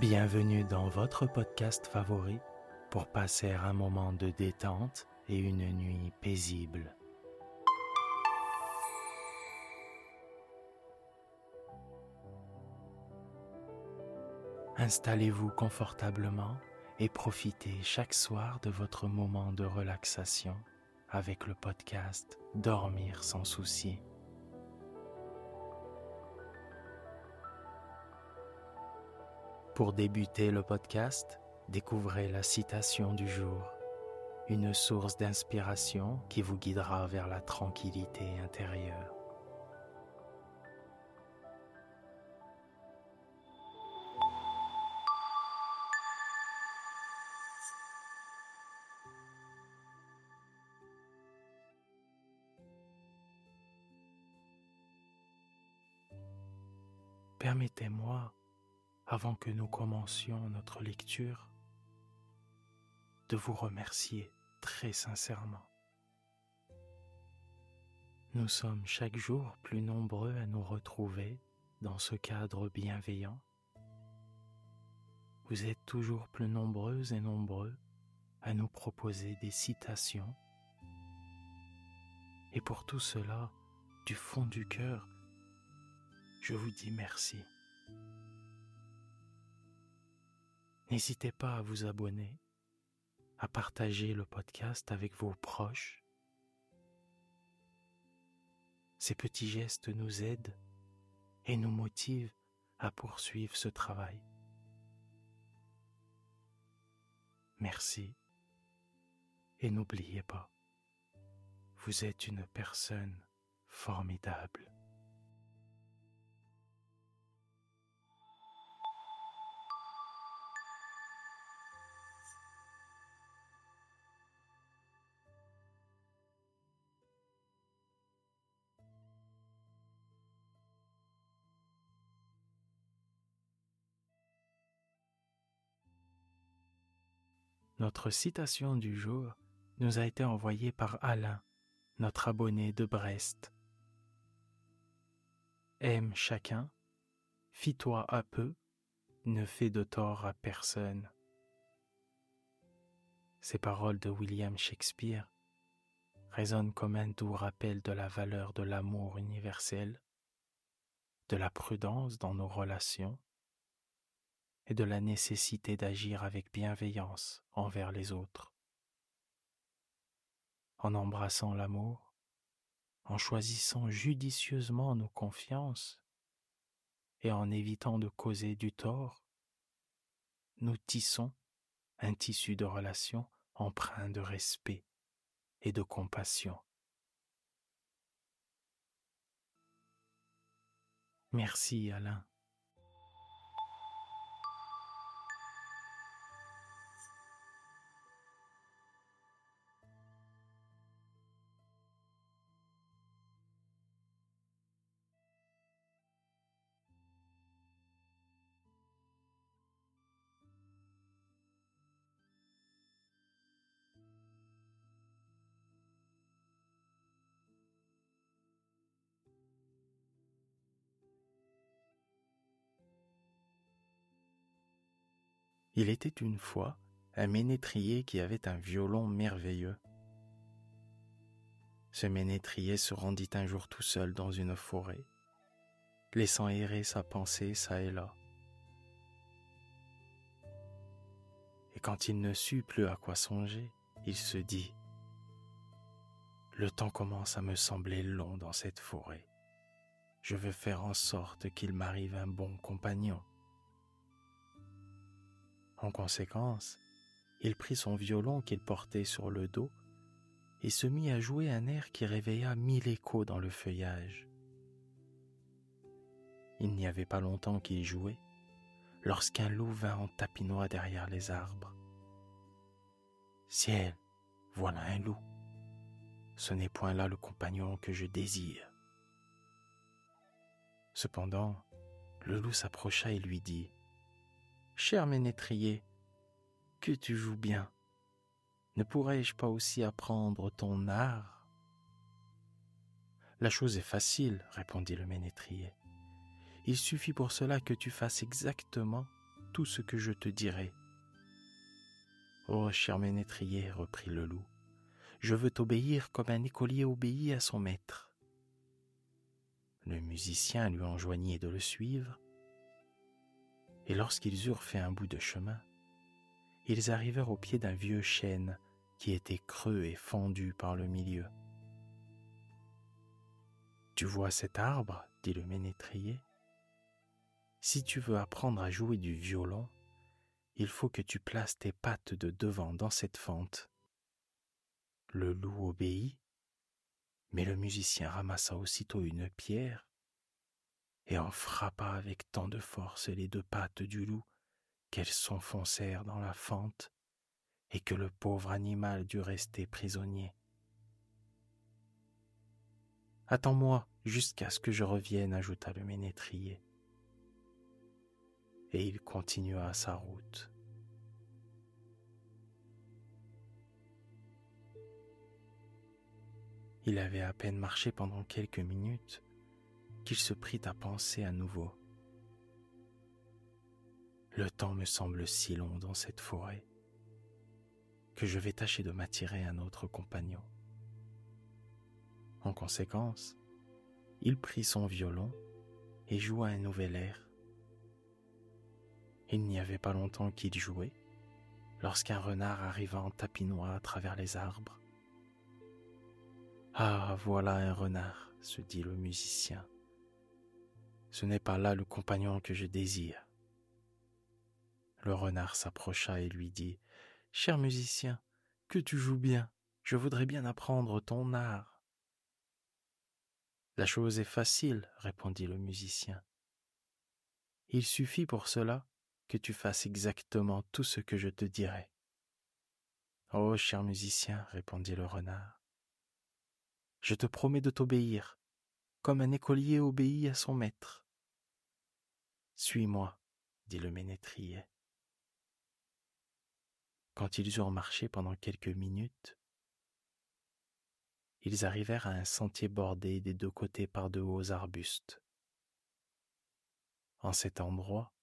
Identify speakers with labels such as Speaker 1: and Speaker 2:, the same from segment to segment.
Speaker 1: Bienvenue dans votre podcast favori pour passer un moment de détente et une nuit paisible. Installez-vous confortablement et profitez chaque soir de votre moment de relaxation avec le podcast Dormir sans souci. Pour débuter le podcast, découvrez la citation du jour, une source d'inspiration qui vous guidera vers la tranquillité intérieure. Permettez-moi avant que nous commencions notre lecture, de vous remercier très sincèrement. Nous sommes chaque jour plus nombreux à nous retrouver dans ce cadre bienveillant. Vous êtes toujours plus nombreuses et nombreux à nous proposer des citations. Et pour tout cela, du fond du cœur, je vous dis merci. N'hésitez pas à vous abonner, à partager le podcast avec vos proches. Ces petits gestes nous aident et nous motivent à poursuivre ce travail. Merci et n'oubliez pas, vous êtes une personne formidable. Notre citation du jour nous a été envoyée par Alain, notre abonné de Brest. Aime chacun, fie-toi à peu, ne fais de tort à personne. Ces paroles de William Shakespeare résonnent comme un doux rappel de la valeur de l'amour universel, de la prudence dans nos relations et de la nécessité d'agir avec bienveillance envers les autres. En embrassant l'amour, en choisissant judicieusement nos confiances et en évitant de causer du tort, nous tissons un tissu de relations empreint de respect et de compassion. Merci Alain. Il était une fois un ménétrier qui avait un violon merveilleux. Ce ménétrier se rendit un jour tout seul dans une forêt, laissant errer sa pensée çà et là. Et quand il ne sut plus à quoi songer, il se dit Le temps commence à me sembler long dans cette forêt. Je veux faire en sorte qu'il m'arrive un bon compagnon. En conséquence, il prit son violon qu'il portait sur le dos et se mit à jouer un air qui réveilla mille échos dans le feuillage. Il n'y avait pas longtemps qu'il jouait lorsqu'un loup vint en tapinois derrière les arbres. Ciel, voilà un loup. Ce n'est point là le compagnon que je désire. Cependant, le loup s'approcha et lui dit Cher ménétrier, que tu joues bien. Ne pourrais-je pas aussi apprendre ton art? La chose est facile, répondit le ménétrier. Il suffit pour cela que tu fasses exactement tout ce que je te dirai. Oh, cher ménétrier, reprit le loup, je veux t'obéir comme un écolier obéit à son maître. Le musicien lui enjoignit de le suivre, et lorsqu'ils eurent fait un bout de chemin, ils arrivèrent au pied d'un vieux chêne qui était creux et fendu par le milieu. Tu vois cet arbre, dit le ménétrier. Si tu veux apprendre à jouer du violon, il faut que tu places tes pattes de devant dans cette fente. Le loup obéit, mais le musicien ramassa aussitôt une pierre et en frappa avec tant de force les deux pattes du loup qu'elles s'enfoncèrent dans la fente et que le pauvre animal dut rester prisonnier. Attends-moi jusqu'à ce que je revienne, ajouta le ménétrier. Et il continua sa route. Il avait à peine marché pendant quelques minutes qu'il se prit à penser à nouveau. Le temps me semble si long dans cette forêt que je vais tâcher de m'attirer un autre compagnon. En conséquence, il prit son violon et joua un nouvel air. Il n'y avait pas longtemps qu'il jouait lorsqu'un renard arriva en tapinois à travers les arbres. Ah, voilà un renard, se dit le musicien. Ce n'est pas là le compagnon que je désire. Le renard s'approcha et lui dit Cher musicien, que tu joues bien, je voudrais bien apprendre ton art. La chose est facile, répondit le musicien. Il suffit pour cela que tu fasses exactement tout ce que je te dirai. Oh, cher musicien, répondit le renard, je te promets de t'obéir, comme un écolier obéit à son maître. Suis-moi, dit le ménétrier. Quand ils eurent marché pendant quelques minutes, ils arrivèrent à un sentier bordé des deux côtés par de hauts arbustes. En cet endroit,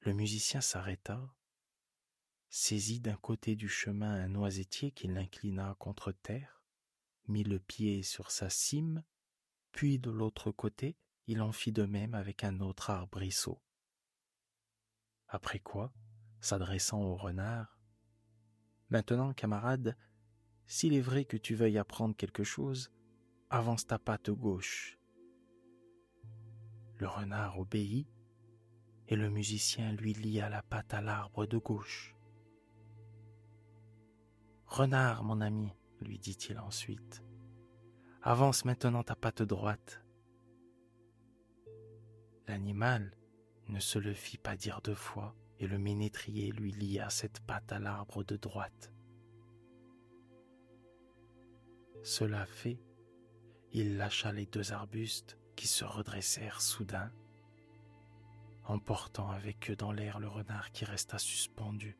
Speaker 1: le musicien s'arrêta, saisit d'un côté du chemin un noisetier qu'il inclina contre terre, mit le pied sur sa cime, puis de l'autre côté, il en fit de même avec un autre arbrisseau. Après quoi, s'adressant au renard, Maintenant, camarade, s'il est vrai que tu veuilles apprendre quelque chose, avance ta patte gauche. Le renard obéit, et le musicien lui lia la patte à l'arbre de gauche. Renard, mon ami, lui dit-il ensuite, avance maintenant ta patte droite. L'animal ne se le fit pas dire deux fois, et le ménétrier lui lia cette patte à l'arbre de droite. Cela fait, il lâcha les deux arbustes qui se redressèrent soudain, emportant avec eux dans l'air le renard qui resta suspendu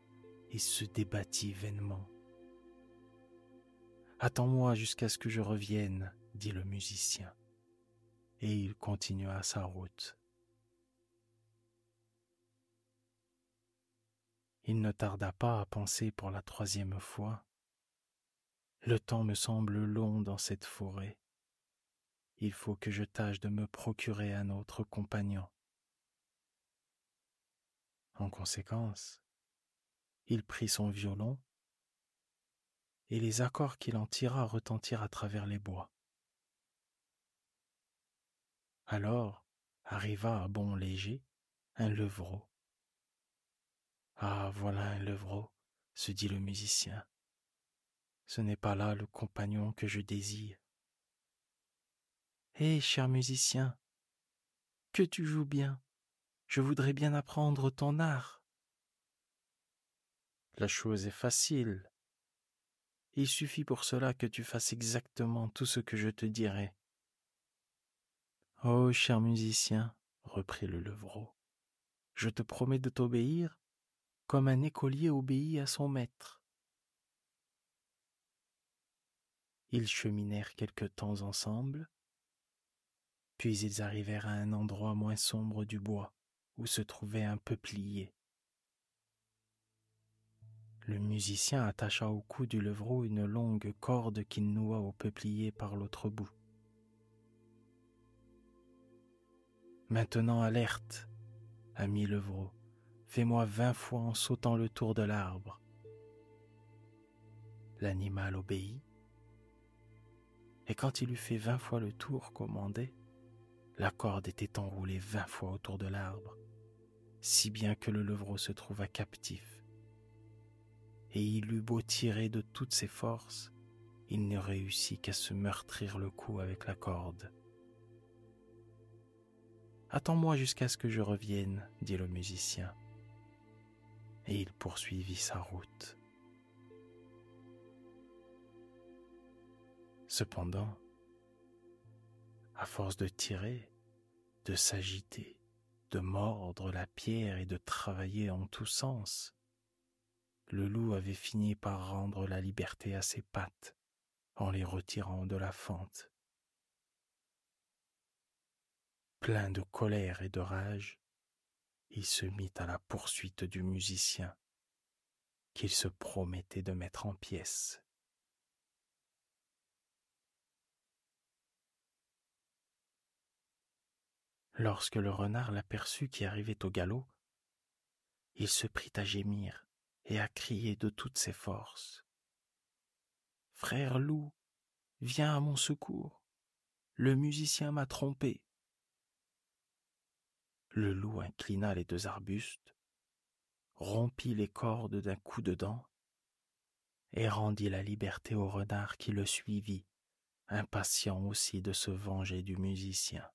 Speaker 1: et se débattit vainement. Attends-moi jusqu'à ce que je revienne, dit le musicien, et il continua sa route. Il ne tarda pas à penser pour la troisième fois le temps me semble long dans cette forêt. Il faut que je tâche de me procurer un autre compagnon. En conséquence, il prit son violon, et les accords qu'il en tira retentirent à travers les bois. Alors arriva à bon léger un levreau. Ah, voilà un levreau, se dit le musicien ce n'est pas là le compagnon que je désire. Hé, cher musicien, que tu joues bien, je voudrais bien apprendre ton art. La chose est facile. Il suffit pour cela que tu fasses exactement tout ce que je te dirai. Oh, cher musicien, reprit le levreau, je te promets de t'obéir comme un écolier obéit à son maître. Ils cheminèrent quelque temps ensemble, puis ils arrivèrent à un endroit moins sombre du bois, où se trouvait un peuplier. Le musicien attacha au cou du levreau une longue corde qu'il noua au peuplier par l'autre bout. Maintenant alerte, ami levreau, fais-moi vingt fois en sautant le tour de l'arbre. L'animal obéit, et quand il eut fait vingt fois le tour commandé, la corde était enroulée vingt fois autour de l'arbre, si bien que le levreau se trouva captif et il eut beau tirer de toutes ses forces, il ne réussit qu'à se meurtrir le cou avec la corde. Attends-moi jusqu'à ce que je revienne, dit le musicien. Et il poursuivit sa route. Cependant, à force de tirer, de s'agiter, de mordre la pierre et de travailler en tous sens, le loup avait fini par rendre la liberté à ses pattes en les retirant de la fente. Plein de colère et de rage, il se mit à la poursuite du musicien qu'il se promettait de mettre en pièces. Lorsque le renard l'aperçut qui arrivait au galop, il se prit à gémir et à crier de toutes ses forces. Frère loup, viens à mon secours. Le musicien m'a trompé. Le loup inclina les deux arbustes, rompit les cordes d'un coup de dent, et rendit la liberté au renard qui le suivit, impatient aussi de se venger du musicien.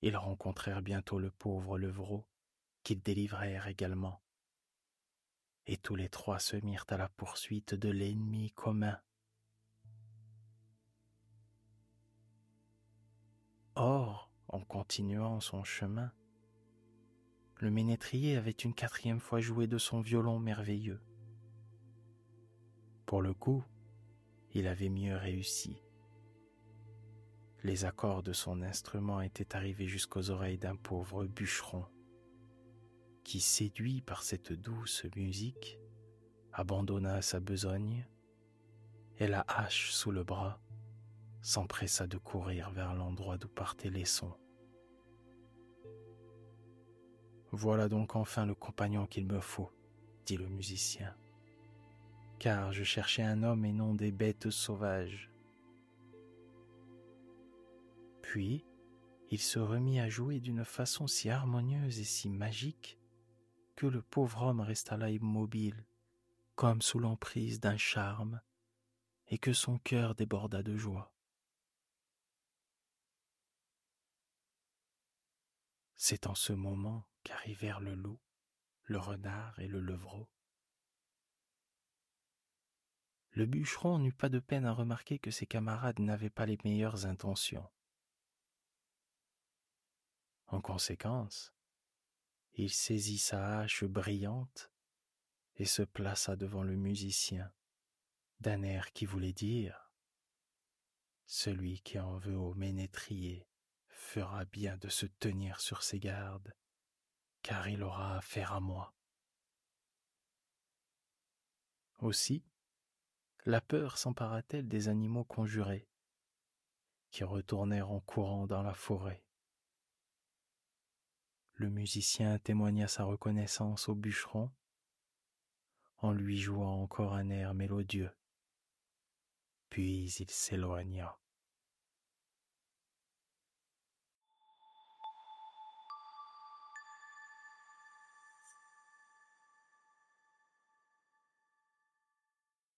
Speaker 1: Ils rencontrèrent bientôt le pauvre levreau, qu'ils délivrèrent également. Et tous les trois se mirent à la poursuite de l'ennemi commun. Or, en continuant son chemin, le ménétrier avait une quatrième fois joué de son violon merveilleux. Pour le coup, il avait mieux réussi. Les accords de son instrument étaient arrivés jusqu'aux oreilles d'un pauvre bûcheron qui, séduit par cette douce musique, abandonna sa besogne et la hache sous le bras, s'empressa de courir vers l'endroit d'où partaient les sons. Voilà donc enfin le compagnon qu'il me faut, dit le musicien, car je cherchais un homme et non des bêtes sauvages. Puis, il se remit à jouer d'une façon si harmonieuse et si magique que le pauvre homme resta là immobile, comme sous l'emprise d'un charme, et que son cœur déborda de joie. C'est en ce moment qu'arrivèrent le loup, le renard et le levreau. Le bûcheron n'eut pas de peine à remarquer que ses camarades n'avaient pas les meilleures intentions. En conséquence, il saisit sa hache brillante et se plaça devant le musicien d'un air qui voulait dire Celui qui en veut au ménétrier fera bien de se tenir sur ses gardes, car il aura affaire à moi. Aussi, la peur s'empara-t-elle des animaux conjurés, qui retournèrent en courant dans la forêt le musicien témoigna sa reconnaissance au bûcheron en lui jouant encore un air mélodieux. Puis il s'éloigna